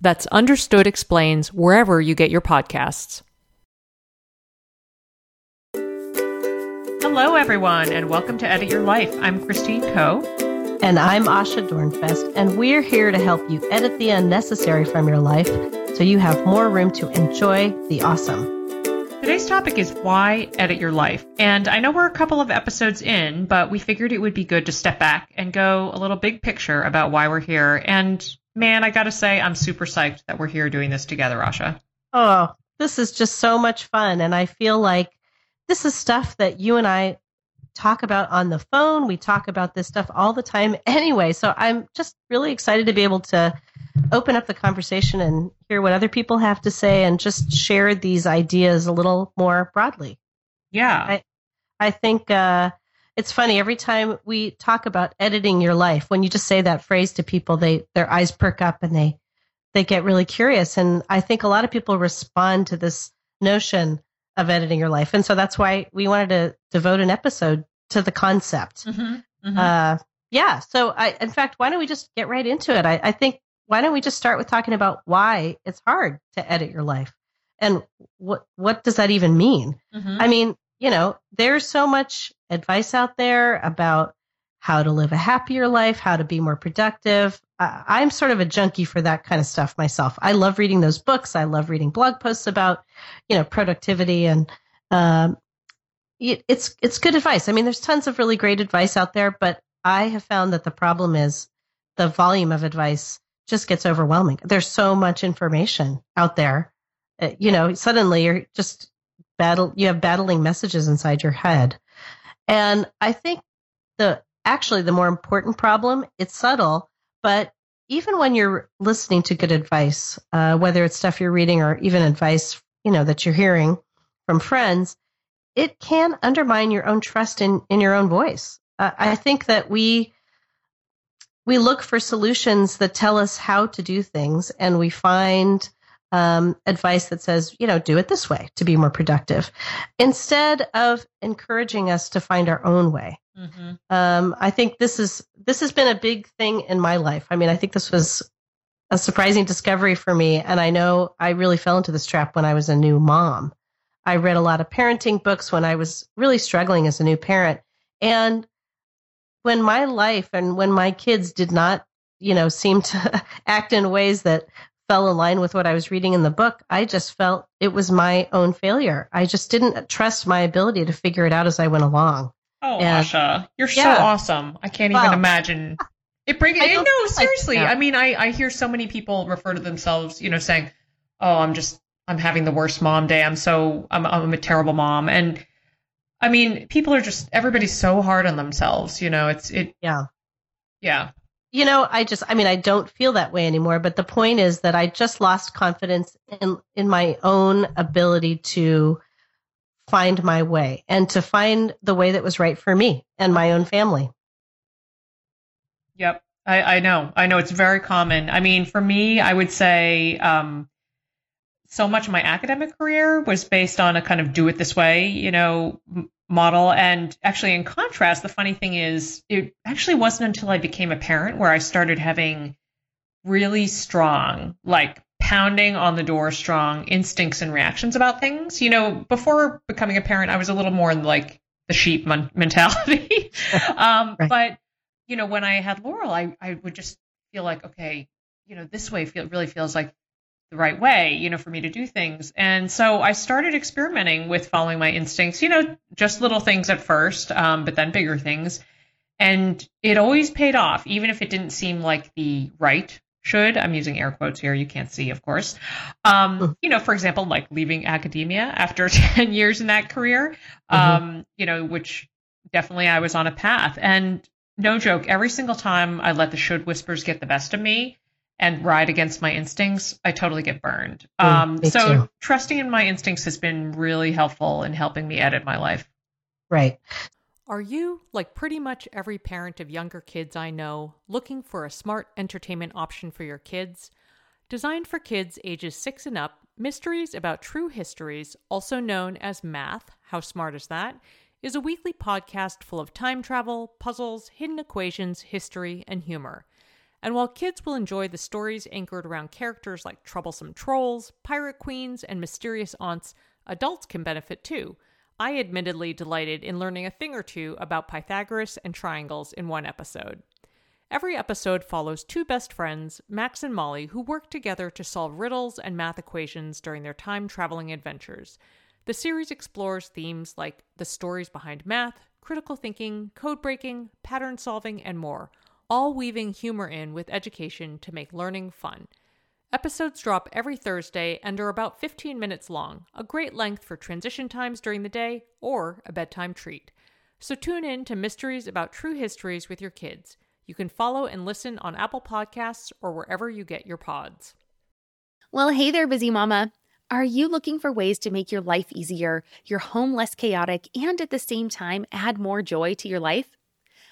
That's Understood Explains wherever you get your podcasts. Hello, everyone, and welcome to Edit Your Life. I'm Christine Koh. And I'm Asha Dornfest, and we're here to help you edit the unnecessary from your life so you have more room to enjoy the awesome. Today's topic is why edit your life. And I know we're a couple of episodes in, but we figured it would be good to step back and go a little big picture about why we're here and man, I got to say, I'm super psyched that we're here doing this together, Asha. Oh, this is just so much fun. And I feel like this is stuff that you and I talk about on the phone. We talk about this stuff all the time anyway. So I'm just really excited to be able to open up the conversation and hear what other people have to say and just share these ideas a little more broadly. Yeah. I, I think uh, it's funny every time we talk about editing your life when you just say that phrase to people they their eyes perk up and they they get really curious. And i think a lot of people respond to this notion of editing your life. And so that's why we wanted to devote an episode to the concept. Mm-hmm, mm-hmm. Uh, yeah so i in fact why don't we just get right into it? I, I think why don't we just start with talking about why it's hard to edit your life? And what what does that even mean? Mm-hmm. i mean you know, there's so much advice out there about how to live a happier life, how to be more productive. I'm sort of a junkie for that kind of stuff myself. I love reading those books. I love reading blog posts about, you know, productivity and um, it, it's it's good advice. I mean, there's tons of really great advice out there, but I have found that the problem is the volume of advice just gets overwhelming. There's so much information out there. Uh, you know, suddenly you're just battle you have battling messages inside your head. And I think the actually the more important problem, it's subtle, but even when you're listening to good advice, uh, whether it's stuff you're reading or even advice, you know, that you're hearing from friends, it can undermine your own trust in, in your own voice. Uh, I think that we we look for solutions that tell us how to do things, and we find um, advice that says, you know, do it this way to be more productive, instead of encouraging us to find our own way. Mm-hmm. Um, I think this is this has been a big thing in my life. I mean, I think this was a surprising discovery for me, and I know I really fell into this trap when I was a new mom. I read a lot of parenting books when I was really struggling as a new parent, and when my life and when my kids did not you know seem to act in ways that fell in line with what I was reading in the book, I just felt it was my own failure. I just didn't trust my ability to figure it out as I went along. Oh, and, Asha, you're yeah. so awesome. I can't well, even imagine. It brings it. No, seriously. Like, yeah. I mean, I, I hear so many people refer to themselves, you know, saying, "Oh, I'm just I'm having the worst mom day. I'm so I'm I'm a terrible mom." And I mean, people are just everybody's so hard on themselves. You know, it's it. Yeah. Yeah you know, I just, I mean, I don't feel that way anymore. But the point is that I just lost confidence in in my own ability to find my way and to find the way that was right for me and my own family. Yep, I, I know. I know it's very common. I mean, for me, I would say um, so much of my academic career was based on a kind of do it this way, you know, model. And actually, in contrast, the funny thing is, it actually wasn't until I became a parent where I started having really strong, like pounding on the door, strong instincts and reactions about things. You know, before becoming a parent, I was a little more like the sheep mentality. um, right. But, you know, when I had Laurel, I, I would just feel like, okay, you know, this way feel, really feels like the right way, you know, for me to do things. And so I started experimenting with following my instincts, you know, just little things at first, um, but then bigger things. And it always paid off, even if it didn't seem like the right should. I'm using air quotes here. You can't see, of course. Um, you know, for example, like leaving academia after 10 years in that career, mm-hmm. um, you know, which definitely I was on a path. And no joke, every single time I let the should whispers get the best of me, and ride against my instincts, I totally get burned. Mm, um, so too. trusting in my instincts has been really helpful in helping me edit my life. Right. Are you, like pretty much every parent of younger kids I know, looking for a smart entertainment option for your kids? Designed for kids ages 6 and up, Mysteries About True Histories, also known as Math, How Smart Is That, is a weekly podcast full of time travel, puzzles, hidden equations, history, and humor. And while kids will enjoy the stories anchored around characters like troublesome trolls, pirate queens, and mysterious aunts, adults can benefit too. I admittedly delighted in learning a thing or two about Pythagoras and triangles in one episode. Every episode follows two best friends, Max and Molly, who work together to solve riddles and math equations during their time traveling adventures. The series explores themes like the stories behind math, critical thinking, code breaking, pattern solving, and more, all weaving humor in with education to make learning fun. Episodes drop every Thursday and are about 15 minutes long, a great length for transition times during the day or a bedtime treat. So tune in to Mysteries About True Histories with your kids. You can follow and listen on Apple Podcasts or wherever you get your pods. Well, hey there, busy mama. Are you looking for ways to make your life easier, your home less chaotic, and at the same time add more joy to your life?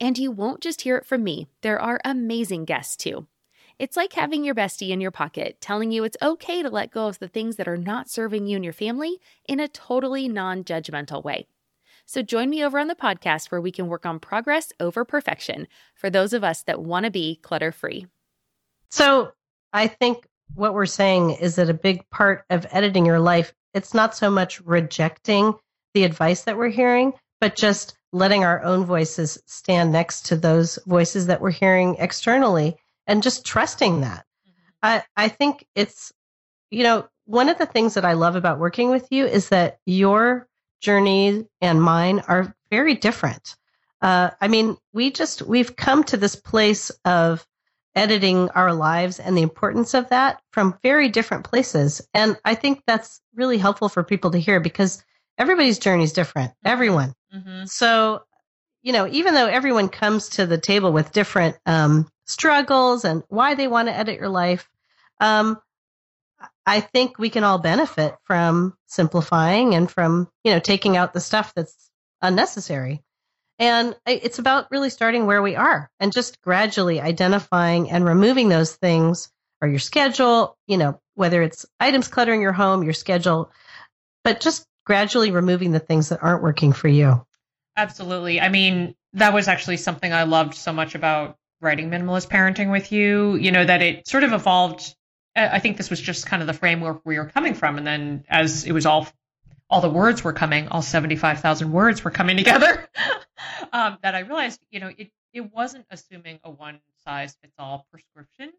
And you won't just hear it from me, there are amazing guests too. It's like having your bestie in your pocket telling you it's okay to let go of the things that are not serving you and your family in a totally non judgmental way. So join me over on the podcast where we can work on progress over perfection for those of us that want to be clutter free. So I think what we're saying is that a big part of editing your life, it's not so much rejecting the advice that we're hearing, but just letting our own voices stand next to those voices that we're hearing externally and just trusting that. Mm-hmm. I, I think it's, you know, one of the things that I love about working with you is that your journey and mine are very different. Uh, I mean, we just, we've come to this place of editing our lives and the importance of that from very different places. And I think that's really helpful for people to hear because everybody's journey is different. Mm-hmm. Everyone. Mm-hmm. So, you know, even though everyone comes to the table with different um, struggles and why they want to edit your life, um, I think we can all benefit from simplifying and from, you know, taking out the stuff that's unnecessary. And it's about really starting where we are and just gradually identifying and removing those things or your schedule, you know, whether it's items cluttering your home, your schedule, but just gradually removing the things that aren't working for you. Absolutely. I mean, that was actually something I loved so much about writing minimalist parenting with you, you know, that it sort of evolved. I think this was just kind of the framework we were coming from. And then as it was all, all the words were coming, all 75,000 words were coming together, um, that I realized, you know, it, it wasn't assuming a one size fits all prescription.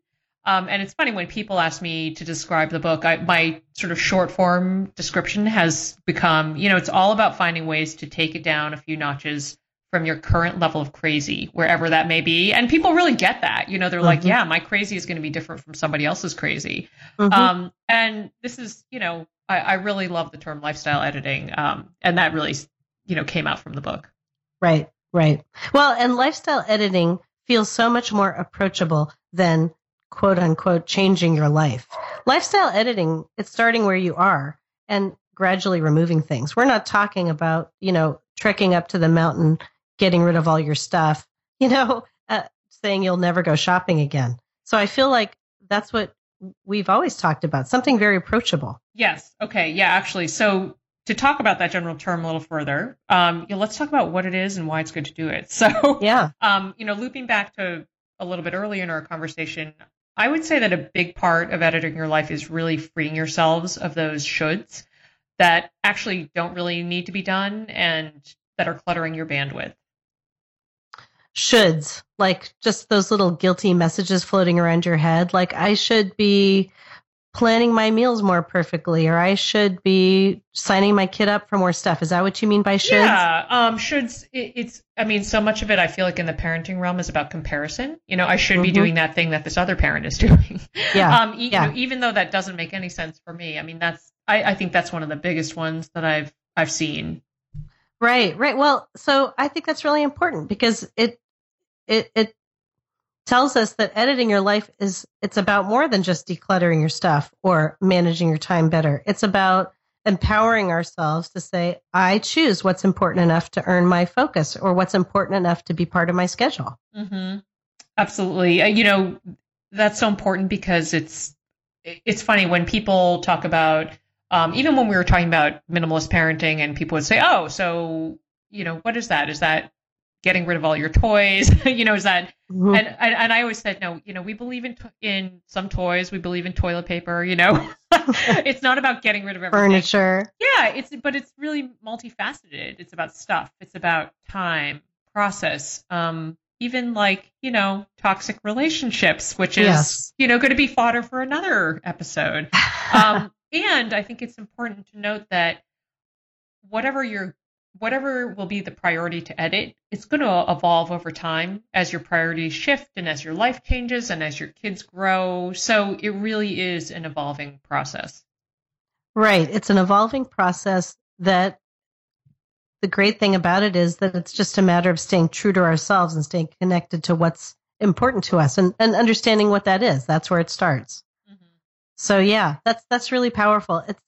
Um, and it's funny when people ask me to describe the book, I, my sort of short form description has become, you know, it's all about finding ways to take it down a few notches from your current level of crazy, wherever that may be. And people really get that. You know, they're mm-hmm. like, yeah, my crazy is going to be different from somebody else's crazy. Mm-hmm. Um, and this is, you know, I, I, really love the term lifestyle editing. Um, and that really, you know, came out from the book. Right, right. Well, and lifestyle editing feels so much more approachable than quote unquote changing your life. Lifestyle editing, it's starting where you are and gradually removing things. We're not talking about, you know, trekking up to the mountain, getting rid of all your stuff, you know, uh, saying you'll never go shopping again. So I feel like that's what we've always talked about, something very approachable. Yes. Okay. Yeah, actually. So to talk about that general term a little further, um, you know, let's talk about what it is and why it's good to do it. So, yeah, um, you know, looping back to a little bit earlier in our conversation, I would say that a big part of editing your life is really freeing yourselves of those shoulds that actually don't really need to be done and that are cluttering your bandwidth. Shoulds, like just those little guilty messages floating around your head, like I should be planning my meals more perfectly or I should be signing my kid up for more stuff. Is that what you mean by should? Yeah, um, shoulds. It, it's. I mean, so much of it I feel like in the parenting realm is about comparison. You know, I should mm-hmm. be doing that thing that this other parent is doing. Yeah. um, e- yeah. You know, even though that doesn't make any sense for me. I mean, that's. I, I think that's one of the biggest ones that I've I've seen. Right. Right. Well, so I think that's really important because it it it tells us that editing your life is it's about more than just decluttering your stuff or managing your time better. It's about empowering ourselves to say, I choose what's important enough to earn my focus or what's important enough to be part of my schedule. Mm-hmm. Absolutely. Uh, you know, that's so important because it's it's funny when people talk about um, even when we were talking about minimalist parenting and people would say, oh, so you know, what is that? Is that getting rid of all your toys you know is that mm-hmm. and, and, and i always said no you know we believe in in some toys we believe in toilet paper you know? It's not about getting rid of everything. Furniture. Yeah it's but it's really multifaceted. It's about stuff. It's about time process um even like you know toxic relationships which is yes. you know going to be fodder for another episode. Um and i think it's important to note that whatever you're whatever will be the priority to edit, it's going to evolve over time as your priorities shift and as your life changes and as your kids grow. So it really is an evolving process. Right. It's an evolving process that the great thing about it is that it's just a matter of staying true to ourselves and staying connected to what's important to us and, and understanding what that is. That's where it starts. Mm-hmm. So yeah, that's that's really powerful. It's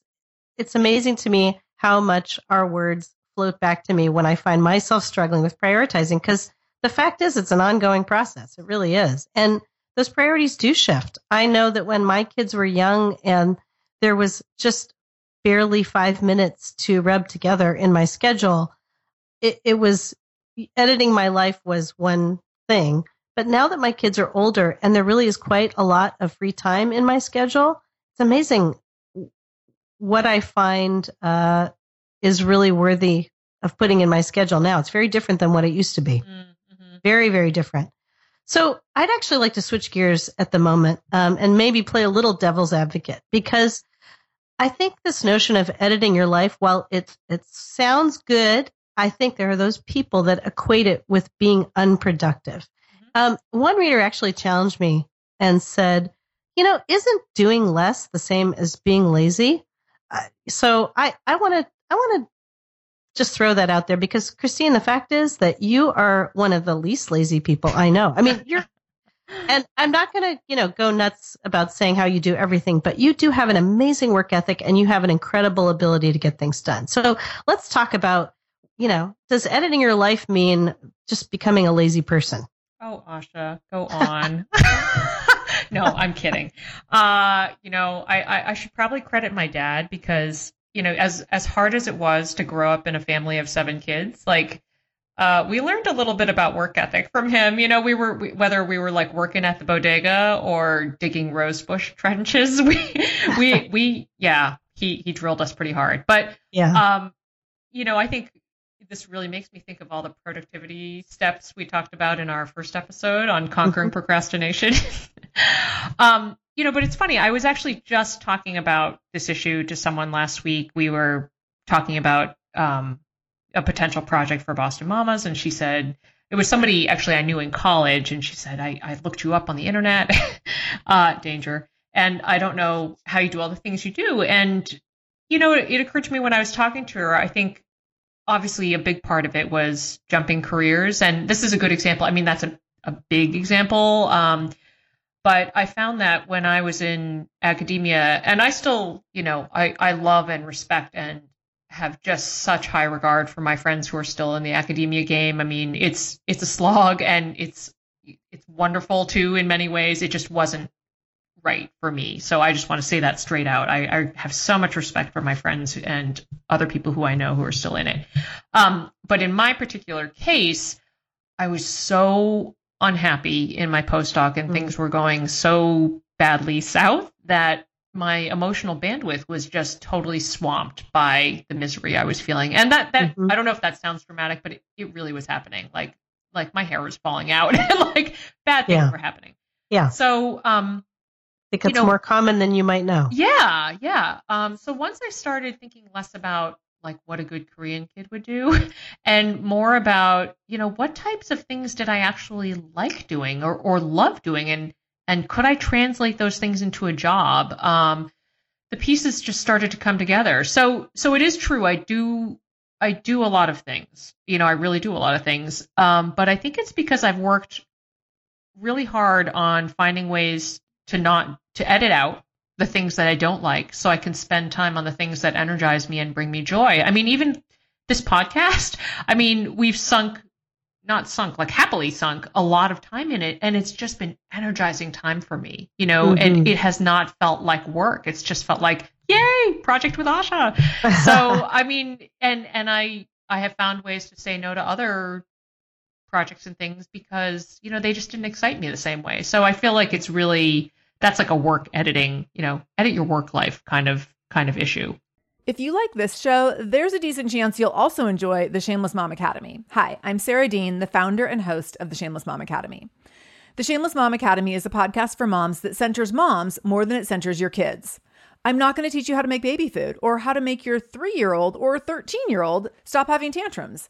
it's amazing to me how much our words float back to me when I find myself struggling with prioritizing because the fact is it's an ongoing process. It really is. And those priorities do shift. I know that when my kids were young and there was just barely five minutes to rub together in my schedule, it, it was editing my life was one thing. But now that my kids are older and there really is quite a lot of free time in my schedule, it's amazing what I find uh, is really worthy of putting in my schedule now. It's very different than what it used to be. Mm-hmm. Very, very different. So I'd actually like to switch gears at the moment um, and maybe play a little devil's advocate because I think this notion of editing your life, while it it sounds good, I think there are those people that equate it with being unproductive. Mm-hmm. Um, one reader actually challenged me and said, "You know, isn't doing less the same as being lazy?" Uh, so I I want to I want to just throw that out there because Christine, the fact is that you are one of the least lazy people I know. I mean, you're, and I'm not going to, you know, go nuts about saying how you do everything, but you do have an amazing work ethic and you have an incredible ability to get things done. So let's talk about, you know, does editing your life mean just becoming a lazy person? Oh, Asha, go on. no, I'm kidding. Uh, you know, I, I, I should probably credit my dad because you know, as as hard as it was to grow up in a family of seven kids, like uh, we learned a little bit about work ethic from him. You know, we were we, whether we were like working at the bodega or digging rosebush trenches. We we we yeah, he he drilled us pretty hard. But yeah, um, you know, I think this really makes me think of all the productivity steps we talked about in our first episode on conquering procrastination. um, you know, but it's funny. I was actually just talking about this issue to someone last week. We were talking about um, a potential project for Boston Mamas, and she said it was somebody actually I knew in college, and she said I, I looked you up on the internet, uh, danger, and I don't know how you do all the things you do. And you know, it, it occurred to me when I was talking to her. I think obviously a big part of it was jumping careers, and this is a good example. I mean, that's a a big example. Um, but I found that when I was in academia, and I still, you know, I, I love and respect and have just such high regard for my friends who are still in the academia game. I mean, it's it's a slog and it's it's wonderful too in many ways. It just wasn't right for me. So I just want to say that straight out. I, I have so much respect for my friends and other people who I know who are still in it. Um, but in my particular case, I was so unhappy in my postdoc and mm-hmm. things were going so badly south that my emotional bandwidth was just totally swamped by the misery I was feeling. And that that mm-hmm. I don't know if that sounds dramatic, but it, it really was happening. Like like my hair was falling out and like bad things yeah. were happening. Yeah. So um think it's you know, more common than you might know. Yeah, yeah. Um so once I started thinking less about like what a good Korean kid would do and more about, you know, what types of things did I actually like doing or, or love doing and and could I translate those things into a job? Um, the pieces just started to come together. So so it is true. I do I do a lot of things. You know, I really do a lot of things. Um, but I think it's because I've worked really hard on finding ways to not to edit out the things that I don't like so I can spend time on the things that energize me and bring me joy. I mean, even this podcast, I mean, we've sunk not sunk, like happily sunk a lot of time in it. And it's just been energizing time for me, you know, mm-hmm. and it has not felt like work. It's just felt like, yay, project with Asha. so, I mean, and, and I, I have found ways to say no to other projects and things because, you know, they just didn't excite me the same way. So I feel like it's really, that's like a work editing, you know, edit your work life kind of, kind of issue. If you like this show, there's a decent chance you'll also enjoy the Shameless Mom Academy. Hi, I'm Sarah Dean, the founder and host of the Shameless Mom Academy. The Shameless Mom Academy is a podcast for moms that centers moms more than it centers your kids. I'm not going to teach you how to make baby food or how to make your three year old or 13 year old stop having tantrums.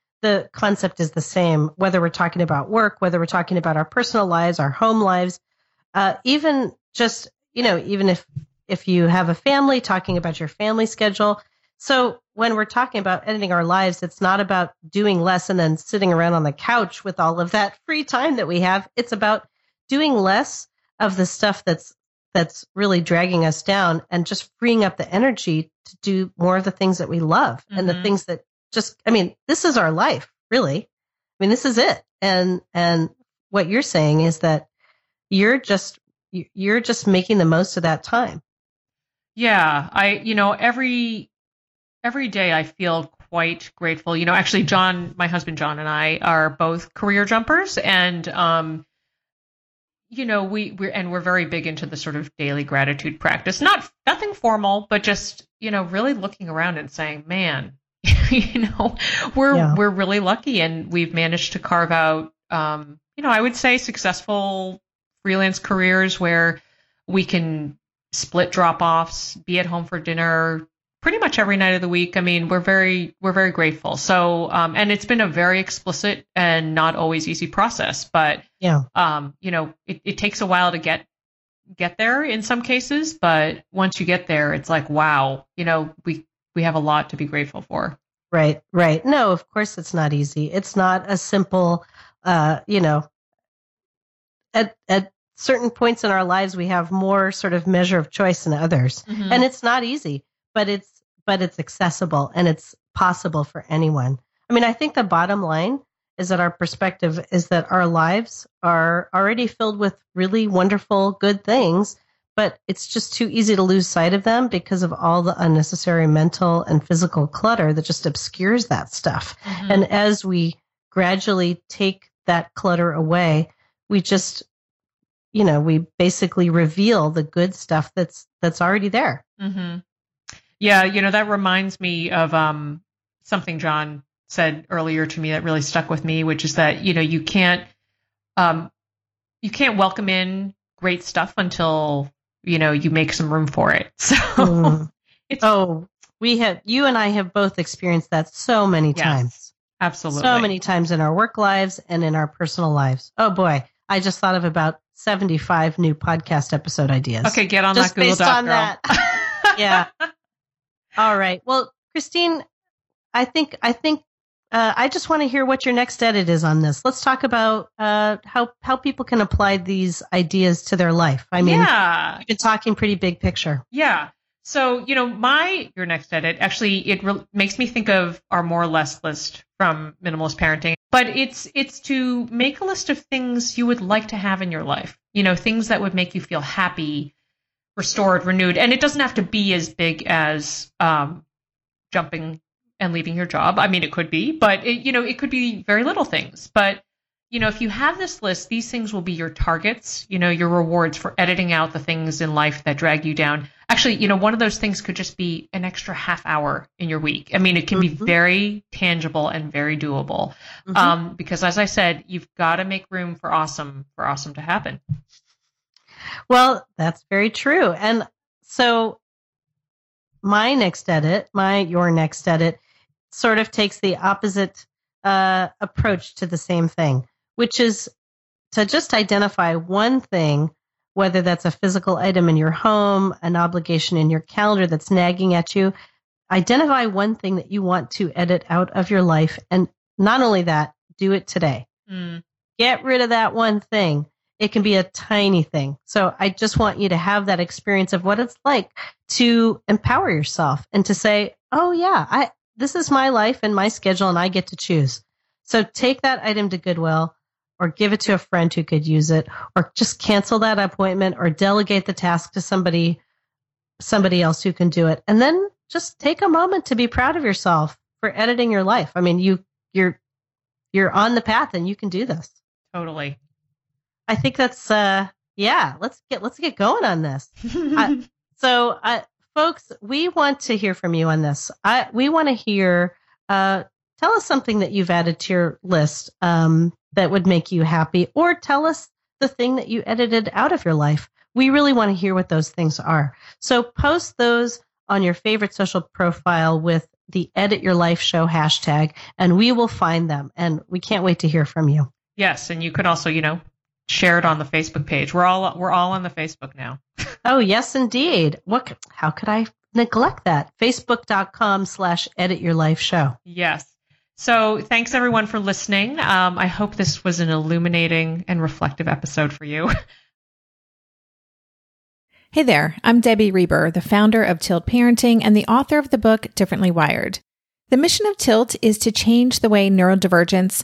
the concept is the same, whether we're talking about work, whether we're talking about our personal lives, our home lives, uh, even just, you know, even if, if you have a family, talking about your family schedule, so when we're talking about editing our lives, it's not about doing less and then sitting around on the couch with all of that free time that we have. It's about doing less of the stuff that's that's really dragging us down and just freeing up the energy to do more of the things that we love mm-hmm. and the mm-hmm. things that just I mean, this is our life, really. I mean, this is it. And and what you're saying is that you're just you're just making the most of that time. Yeah, I you know, every every day I feel quite grateful. You know, actually, John, my husband John, and I are both career jumpers, and um, you know, we we're and we're very big into the sort of daily gratitude practice. Not nothing formal, but just you know, really looking around and saying, man, you know, we're yeah. we're really lucky, and we've managed to carve out, um, you know, I would say successful freelance careers where we can split drop offs, be at home for dinner, pretty much every night of the week. I mean, we're very we're very grateful. So, um, and it's been a very explicit and not always easy process, but Yeah. um, you know, it, it takes a while to get get there in some cases, but once you get there, it's like wow, you know, we we have a lot to be grateful for. Right, right. No, of course it's not easy. It's not a simple, uh, you know, at at certain points in our lives we have more sort of measure of choice than others. And it's not easy, but it's but it's accessible and it's possible for anyone. I mean, I think the bottom line is that our perspective is that our lives are already filled with really wonderful good things but it's just too easy to lose sight of them because of all the unnecessary mental and physical clutter that just obscures that stuff. Mm-hmm. And as we gradually take that clutter away, we just, you know, we basically reveal the good stuff that's that's already there. hmm Yeah, you know that reminds me of um, something John said earlier to me that really stuck with me, which is that you know you can't um, you can't welcome in great stuff until you know you make some room for it. So Mm. it's Oh, we have you and I have both experienced that so many Yes, times. absolutely So many times in our work lives and in our personal lives. Oh boy, I just thought of about 75 new podcast episode ideas. Okay, get on Just that Google based Doc, on girl. that. Yeah. All right. Well, Christine, I think I think uh, I just want to hear what your next edit is on this. Let's talk about uh, how how people can apply these ideas to their life. I mean, yeah, you've been talking pretty big picture. Yeah. So, you know, my your next edit actually it re- makes me think of our more or less list from minimalist parenting, but it's it's to make a list of things you would like to have in your life. You know, things that would make you feel happy, restored, renewed, and it doesn't have to be as big as um, jumping and leaving your job. I mean, it could be, but it, you know, it could be very little things. But you know, if you have this list, these things will be your targets, you know, your rewards for editing out the things in life that drag you down. Actually, you know, one of those things could just be an extra half hour in your week. I mean, it can be Mhm. very tangible and very doable. Mhm. Um, because as I said, you've got to make room for awesome, for awesome to happen. Well, that's very true. And so my next edit, my your next edit sort of takes the opposite uh, approach to the same thing, which is to just identify one thing, whether that's a physical item in your home, an obligation in your calendar that's nagging at you. Identify one thing that you want to edit out of your life. And not only that, do it today Mm, get rid of that one thing. It can be a tiny thing. So I just want you to have that experience of what it's like to empower yourself and to say, "Oh yeah, I this is my life and my schedule and I get to choose." So take that item to Goodwill or give it to a friend who could use it or just cancel that appointment or delegate the task to somebody somebody else who can do it. And then just take a moment to be proud of yourself for editing your life. I mean, you you're you're on the path and you can do this. totally. I think that's uh yeah, let's get let's get going on this. I- So, uh folks, we want to hear from you on this. I we want to hear uh tell us something that you've added to your list um that would make you happy or tell us the thing that you edited out of your life. We really want to hear what those things are. So post those on your favorite social profile with the edit your life show hashtag and we will find them and we can't wait to hear from you. yes, and you can also, you know, share it on the Facebook page. We're all we're all on the Facebook now. Oh, yes, indeed. What? How could I neglect that? Facebook.com slash edit your life show. Yes. So thanks everyone for listening. Um, I hope this was an illuminating and reflective episode for you. Hey there, I'm Debbie Reber, the founder of Tilt Parenting and the author of the book Differently Wired. The mission of Tilt is to change the way neurodivergence,